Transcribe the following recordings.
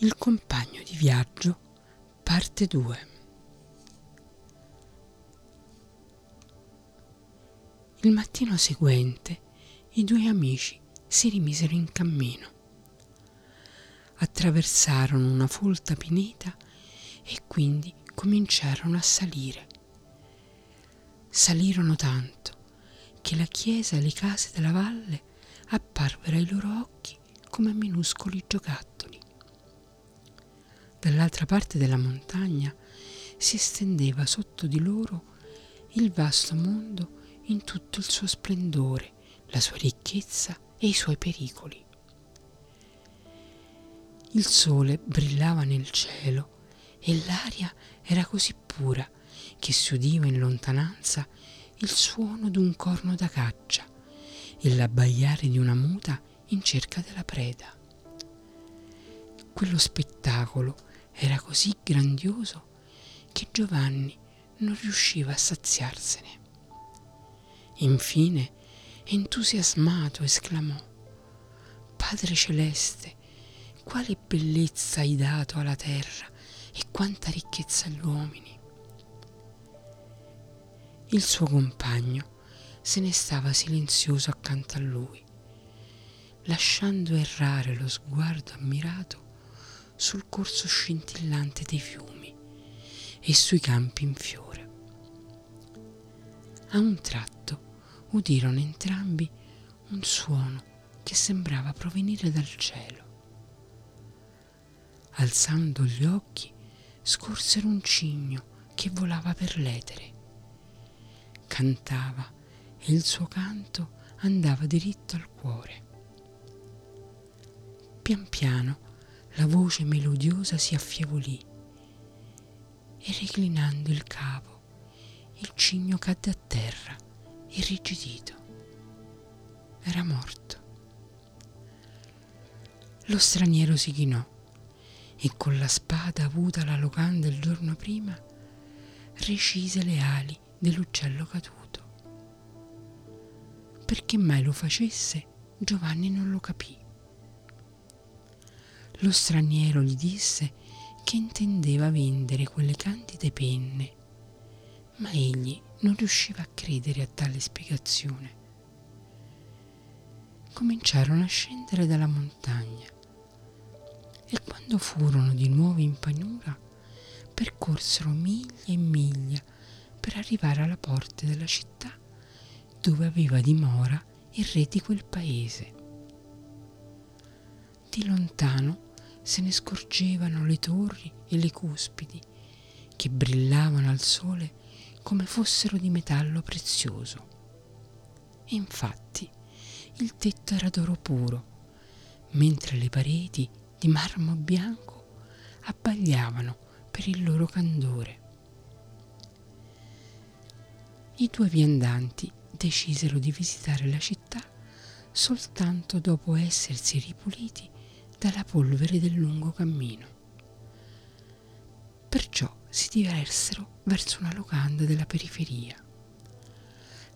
Il compagno di viaggio, parte 2. Il mattino seguente i due amici si rimisero in cammino. Attraversarono una folta pineta e quindi cominciarono a salire. Salirono tanto che la chiesa e le case della valle apparvero ai loro occhi come minuscoli giocattoli. Dall'altra parte della montagna si estendeva sotto di loro il vasto mondo in tutto il suo splendore, la sua ricchezza e i suoi pericoli. Il sole brillava nel cielo e l'aria era così pura che si udiva in lontananza il suono d'un corno da caccia e l'abbaiare di una muta in cerca della preda. Quello spettacolo era così grandioso che Giovanni non riusciva a saziarsene. Infine, entusiasmato, esclamò, Padre Celeste, quale bellezza hai dato alla terra e quanta ricchezza agli uomini. Il suo compagno se ne stava silenzioso accanto a lui, lasciando errare lo sguardo ammirato sul corso scintillante dei fiumi e sui campi in fiore. A un tratto udirono entrambi un suono che sembrava provenire dal cielo. Alzando gli occhi, scorsero un cigno che volava per l'etere. Cantava e il suo canto andava diritto al cuore. Pian piano la voce melodiosa si affievolì e reclinando il capo il cigno cadde a terra irrigidito. Era morto. Lo straniero si chinò e con la spada avuta alla locanda il giorno prima recise le ali dell'uccello caduto. Perché mai lo facesse, Giovanni non lo capì. Lo straniero gli disse che intendeva vendere quelle candide penne, ma egli non riusciva a credere a tale spiegazione. Cominciarono a scendere dalla montagna e quando furono di nuovo in pianura percorsero miglia e miglia per arrivare alla porta della città dove aveva dimora il re di quel paese. Di lontano se ne scorgevano le torri e le cuspidi che brillavano al sole come fossero di metallo prezioso. E infatti il tetto era d'oro puro, mentre le pareti di marmo bianco abbagliavano per il loro candore. I due viandanti decisero di visitare la città soltanto dopo essersi ripuliti dalla polvere del lungo cammino. Perciò si dirersero verso una locanda della periferia.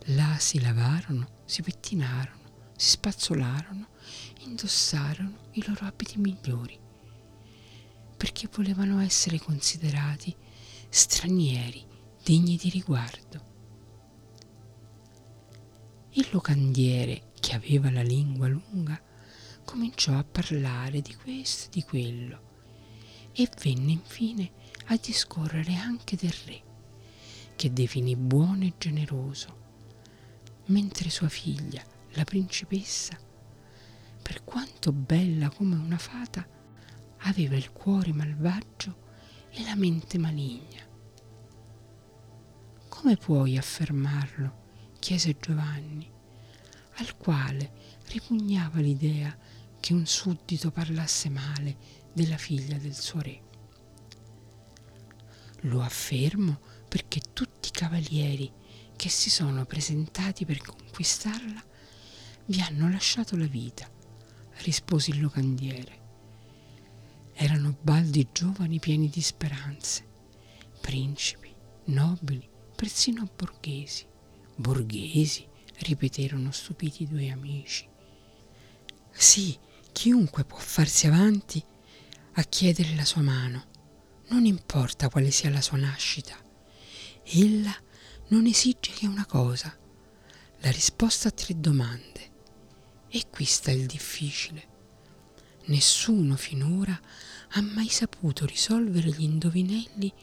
Là si lavarono, si pettinarono, si spazzolarono, indossarono i loro abiti migliori, perché volevano essere considerati stranieri degni di riguardo. Il locandiere, che aveva la lingua lunga, cominciò a parlare di questo e di quello e venne infine a discorrere anche del re, che definì buono e generoso, mentre sua figlia, la principessa, per quanto bella come una fata, aveva il cuore malvagio e la mente maligna. Come puoi affermarlo? chiese Giovanni, al quale ripugnava l'idea che un suddito parlasse male della figlia del suo re. Lo affermo perché tutti i cavalieri che si sono presentati per conquistarla vi hanno lasciato la vita, rispose il locandiere. Erano baldi giovani pieni di speranze, principi, nobili, persino borghesi. Borghesi, ripeterono stupiti i due amici. Sì, chiunque può farsi avanti a chiedere la sua mano, non importa quale sia la sua nascita. Ella non esige che una cosa, la risposta a tre domande. E qui sta il difficile. Nessuno finora ha mai saputo risolvere gli indovinelli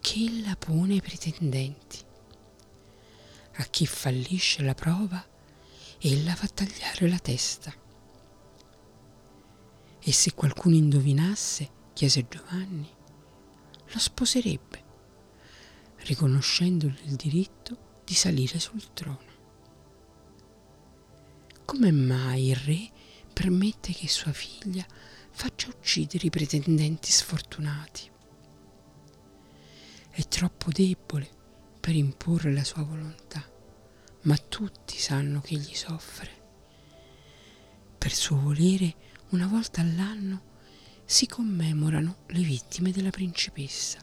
che ella pone ai pretendenti. A chi fallisce la prova, ella fa tagliare la testa. E se qualcuno indovinasse, chiese Giovanni, lo sposerebbe, riconoscendogli il diritto di salire sul trono. Come mai il re permette che sua figlia faccia uccidere i pretendenti sfortunati? È troppo debole per imporre la sua volontà, ma tutti sanno che gli soffre. Per suo volere, una volta all'anno si commemorano le vittime della principessa.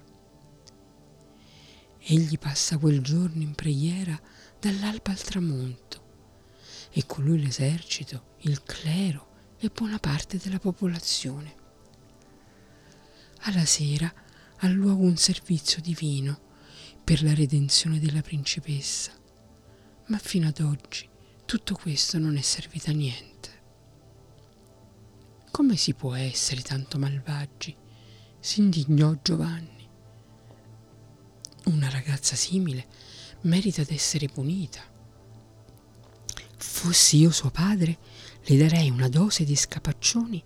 Egli passa quel giorno in preghiera dall'alba al tramonto e con lui l'esercito, il clero e buona parte della popolazione. Alla sera ha luogo un servizio divino per la redenzione della principessa, ma fino ad oggi tutto questo non è servito a niente. Come si può essere tanto malvagi? si indignò Giovanni. Una ragazza simile merita d'essere punita. Fossi io suo padre, le darei una dose di scapaccioni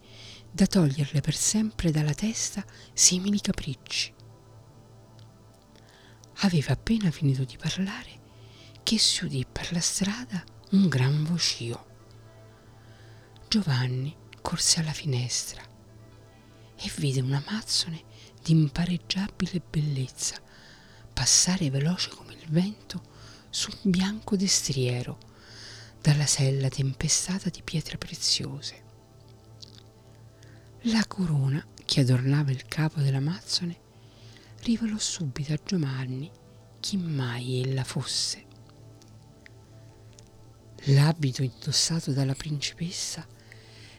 da toglierle per sempre dalla testa simili capricci. Aveva appena finito di parlare che si udì per la strada un gran vocio. Giovanni corse alla finestra e vide una mazzone di impareggiabile bellezza passare veloce come il vento su un bianco destriero dalla sella tempestata di pietre preziose. La corona che adornava il capo della mazzone rivelò subito a Giovanni chi mai ella fosse. L'abito indossato dalla principessa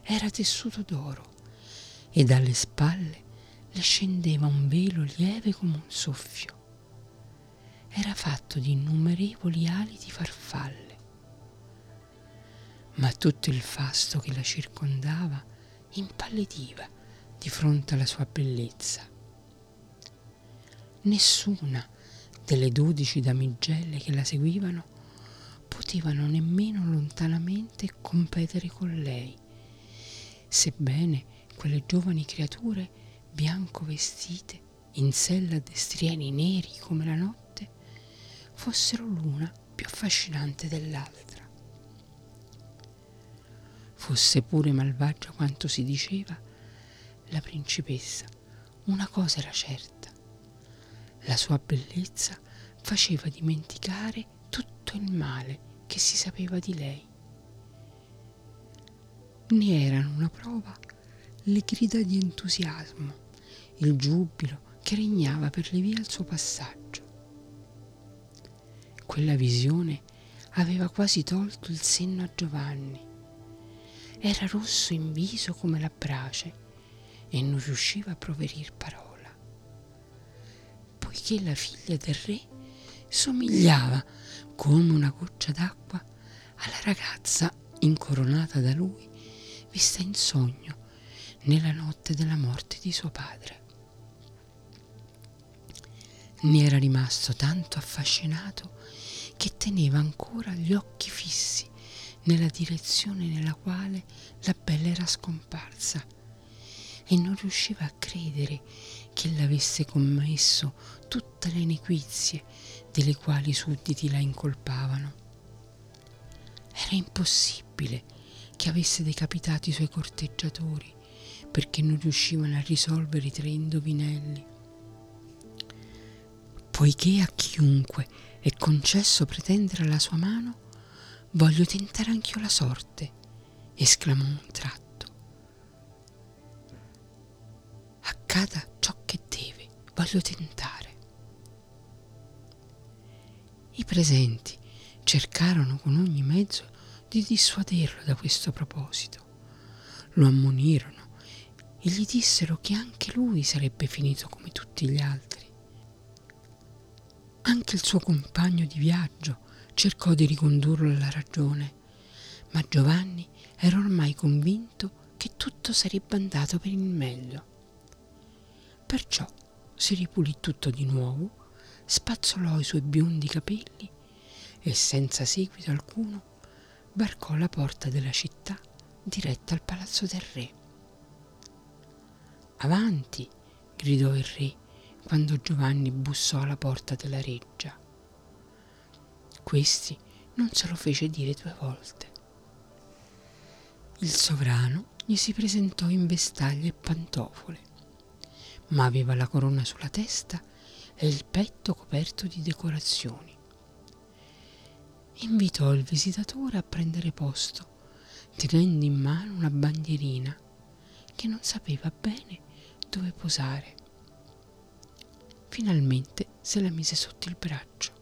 era tessuto d'oro e dalle spalle le scendeva un velo lieve come un soffio. Era fatto di innumerevoli ali di farfalle, ma tutto il fasto che la circondava impallidiva di fronte alla sua bellezza. Nessuna delle dodici damigelle che la seguivano potevano nemmeno lontanamente competere con lei, sebbene quelle giovani creature bianco vestite in sella destrieni neri come la notte fossero l'una più affascinante dell'altra fosse pure malvagia quanto si diceva, la principessa una cosa era certa. La sua bellezza faceva dimenticare tutto il male che si sapeva di lei. Ne erano una prova le grida di entusiasmo, il giubilo che regnava per le vie al suo passaggio. Quella visione aveva quasi tolto il senno a Giovanni era rosso in viso come la brace e non riusciva a proferir parola. Poiché la figlia del re somigliava come una goccia d'acqua alla ragazza incoronata da lui, vista in sogno nella notte della morte di suo padre. Ne era rimasto tanto affascinato che teneva ancora gli occhi fissi nella direzione nella quale la bella era scomparsa e non riusciva a credere che l'avesse commesso tutte le nequizie delle quali i sudditi la incolpavano. Era impossibile che avesse decapitato i suoi corteggiatori perché non riuscivano a risolvere i tre indovinelli. Poiché a chiunque è concesso pretendere la sua mano, Voglio tentare anch'io la sorte, esclamò un tratto. Accada ciò che deve, voglio tentare. I presenti cercarono con ogni mezzo di dissuaderlo da questo proposito. Lo ammonirono e gli dissero che anche lui sarebbe finito come tutti gli altri. Anche il suo compagno di viaggio cercò di ricondurlo alla ragione, ma Giovanni era ormai convinto che tutto sarebbe andato per il meglio. Perciò si ripulì tutto di nuovo, spazzolò i suoi biondi capelli e senza seguito alcuno varcò la porta della città diretta al palazzo del re. Avanti, gridò il re quando Giovanni bussò alla porta della reggia. Questi non se lo fece dire due volte. Il sovrano gli si presentò in vestaglie e pantofole, ma aveva la corona sulla testa e il petto coperto di decorazioni. Invitò il visitatore a prendere posto, tenendo in mano una bandierina che non sapeva bene dove posare finalmente se la mise sotto il braccio.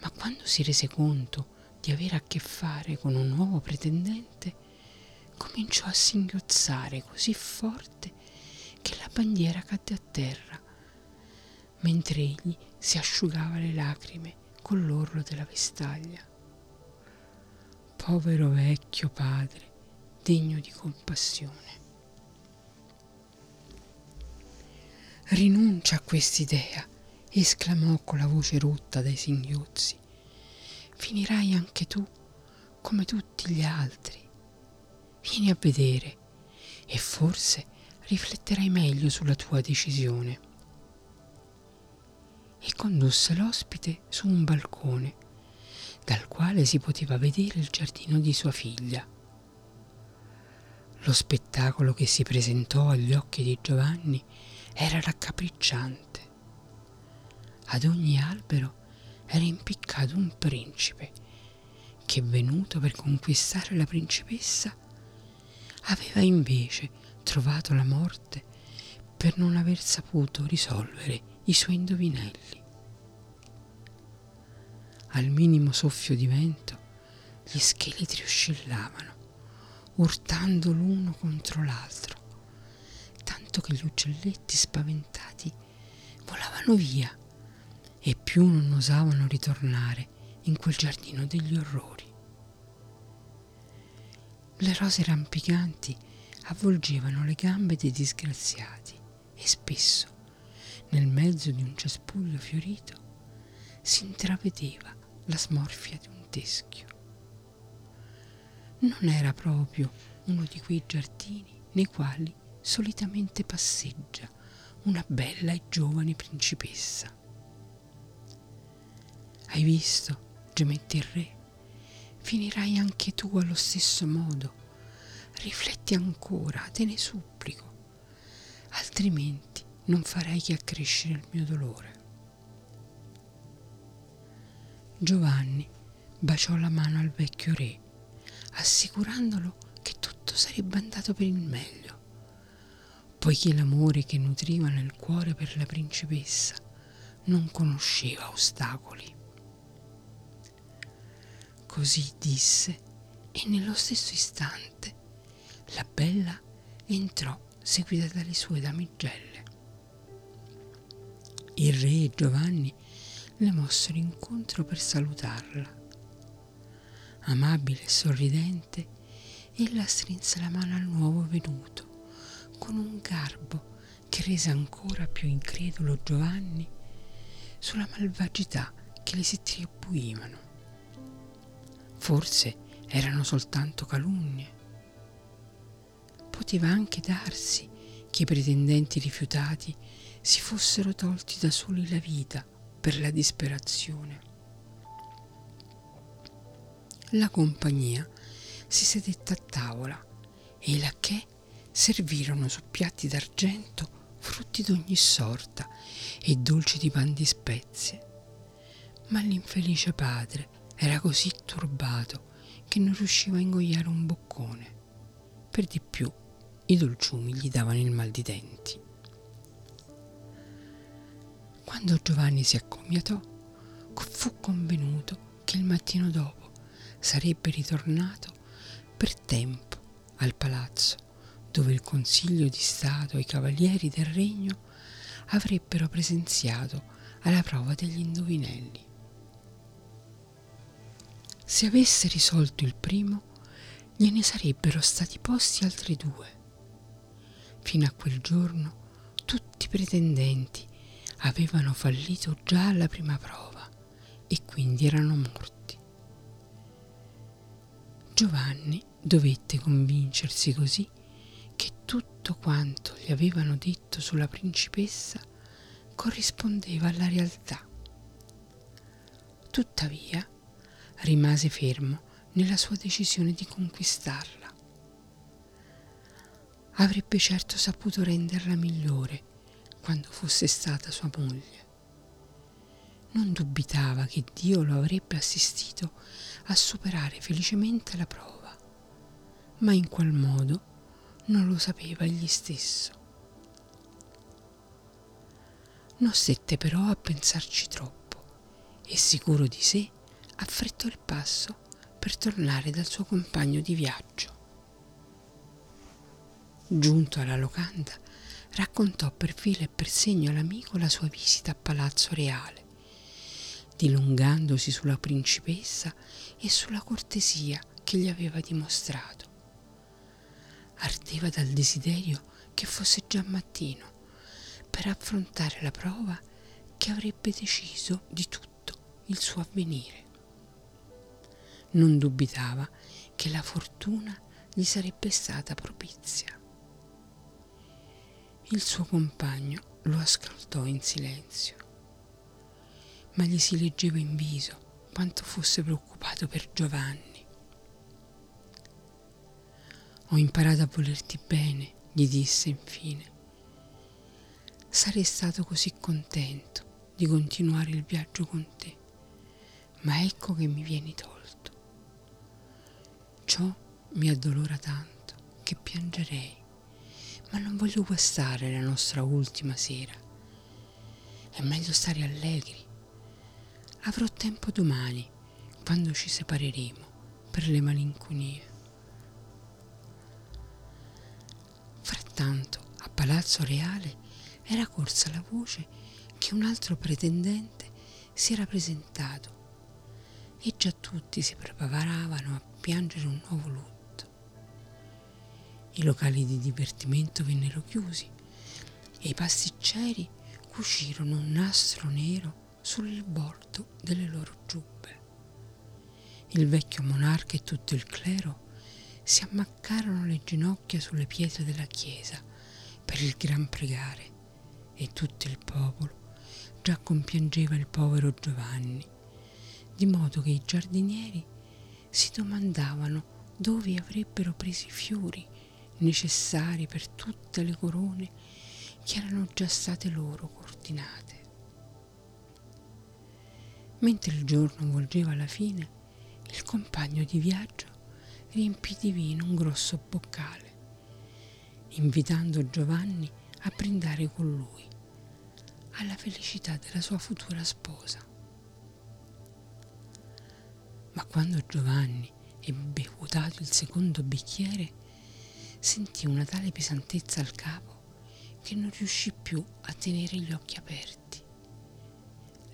Ma quando si rese conto di avere a che fare con un nuovo pretendente, cominciò a singhiozzare così forte che la bandiera cadde a terra, mentre egli si asciugava le lacrime con l'orlo della vestaglia. Povero vecchio padre, degno di compassione. Rinuncia a quest'idea, esclamò con la voce rotta dai singhiozzi. Finirai anche tu come tutti gli altri. Vieni a vedere e forse rifletterai meglio sulla tua decisione. E condusse l'ospite su un balcone, dal quale si poteva vedere il giardino di sua figlia. Lo spettacolo che si presentò agli occhi di Giovanni era raccapricciante. Ad ogni albero era impiccato un principe che, venuto per conquistare la principessa, aveva invece trovato la morte per non aver saputo risolvere i suoi indovinelli. Al minimo soffio di vento gli scheletri oscillavano, urtando l'uno contro l'altro tanto che gli uccelletti spaventati volavano via e più non osavano ritornare in quel giardino degli orrori. Le rose rampicanti avvolgevano le gambe dei disgraziati e spesso, nel mezzo di un cespuglio fiorito, si intravedeva la smorfia di un teschio. Non era proprio uno di quei giardini nei quali solitamente passeggia una bella e giovane principessa. Hai visto? gemette il re. Finirai anche tu allo stesso modo. Rifletti ancora, te ne supplico, altrimenti non farai che accrescere il mio dolore. Giovanni baciò la mano al vecchio re, assicurandolo che tutto sarebbe andato per il meglio poiché l'amore che nutriva nel cuore per la principessa non conosceva ostacoli. Così disse e nello stesso istante la bella entrò seguita dalle sue damigelle. Il re e Giovanni le mossero incontro per salutarla. Amabile e sorridente, ella strinse la mano al nuovo venuto con un garbo che rese ancora più incredulo Giovanni sulla malvagità che le si attribuivano. Forse erano soltanto calunnie. Poteva anche darsi che i pretendenti rifiutati si fossero tolti da soli la vita per la disperazione. La compagnia si sedette a tavola e la che servirono su piatti d'argento frutti d'ogni sorta e dolci di pan di spezie. Ma l'infelice padre era così turbato che non riusciva a ingoiare un boccone. Per di più, i dolciumi gli davano il mal di denti. Quando Giovanni si accomiatò, fu convenuto che il mattino dopo sarebbe ritornato per tempo al palazzo dove il Consiglio di Stato e i cavalieri del regno avrebbero presenziato alla prova degli indovinelli. Se avesse risolto il primo, gliene sarebbero stati posti altri due. Fino a quel giorno tutti i pretendenti avevano fallito già alla prima prova e quindi erano morti. Giovanni dovette convincersi così che tutto quanto gli avevano detto sulla principessa corrispondeva alla realtà. Tuttavia rimase fermo nella sua decisione di conquistarla. Avrebbe certo saputo renderla migliore quando fosse stata sua moglie. Non dubitava che Dio lo avrebbe assistito a superare felicemente la prova, ma in qual modo non lo sapeva egli stesso. Non stette però a pensarci troppo e sicuro di sé affrettò il passo per tornare dal suo compagno di viaggio. Giunto alla locanda, raccontò per filo e per segno all'amico la sua visita a Palazzo Reale, dilungandosi sulla principessa e sulla cortesia che gli aveva dimostrato. Ardeva dal desiderio che fosse già mattino per affrontare la prova che avrebbe deciso di tutto il suo avvenire. Non dubitava che la fortuna gli sarebbe stata propizia. Il suo compagno lo ascoltò in silenzio, ma gli si leggeva in viso quanto fosse preoccupato per Giovanni. Ho imparato a volerti bene, gli disse infine sarei stato così contento di continuare il viaggio con te, ma ecco che mi vieni tolto. Ciò mi addolora tanto che piangerei, ma non voglio guastare la nostra ultima sera. È meglio stare allegri. Avrò tempo domani, quando ci separeremo, per le malinconie. Frattanto, a Palazzo Reale, era corsa la voce che un altro pretendente si era presentato e già tutti si preparavano a piangere un nuovo lutto. I locali di divertimento vennero chiusi e i pasticceri cucirono un nastro nero sul bordo delle loro giubbe. Il vecchio monarca e tutto il clero si ammaccarono le ginocchia sulle pietre della chiesa per il gran pregare e tutto il popolo già compiangeva il povero Giovanni, di modo che i giardinieri si domandavano dove avrebbero preso i fiori necessari per tutte le corone che erano già state loro coordinate. Mentre il giorno volgeva alla fine, il compagno di viaggio riempì di vino un grosso boccale, invitando Giovanni a brindare con lui alla felicità della sua futura sposa. Ma quando Giovanni ebbe vuotato il secondo bicchiere, sentì una tale pesantezza al capo che non riuscì più a tenere gli occhi aperti.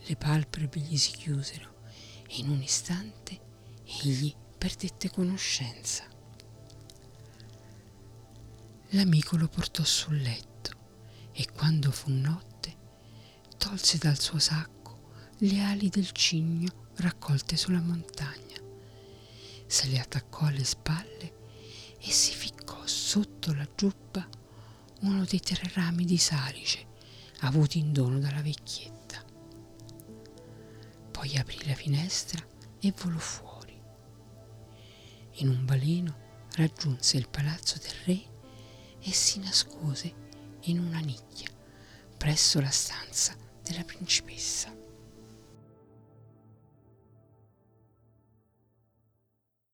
Le palpebre gli si chiusero e in un istante egli perdette conoscenza. L'amico lo portò sul letto e quando fu notte tolse dal suo sacco le ali del cigno raccolte sulla montagna, se le attaccò alle spalle e si ficcò sotto la giubba uno dei tre rami di salice avuti in dono dalla vecchietta. Poi aprì la finestra e volò fuori. In un baleno raggiunse il palazzo del re e si nascose in una nicchia presso la stanza della principessa.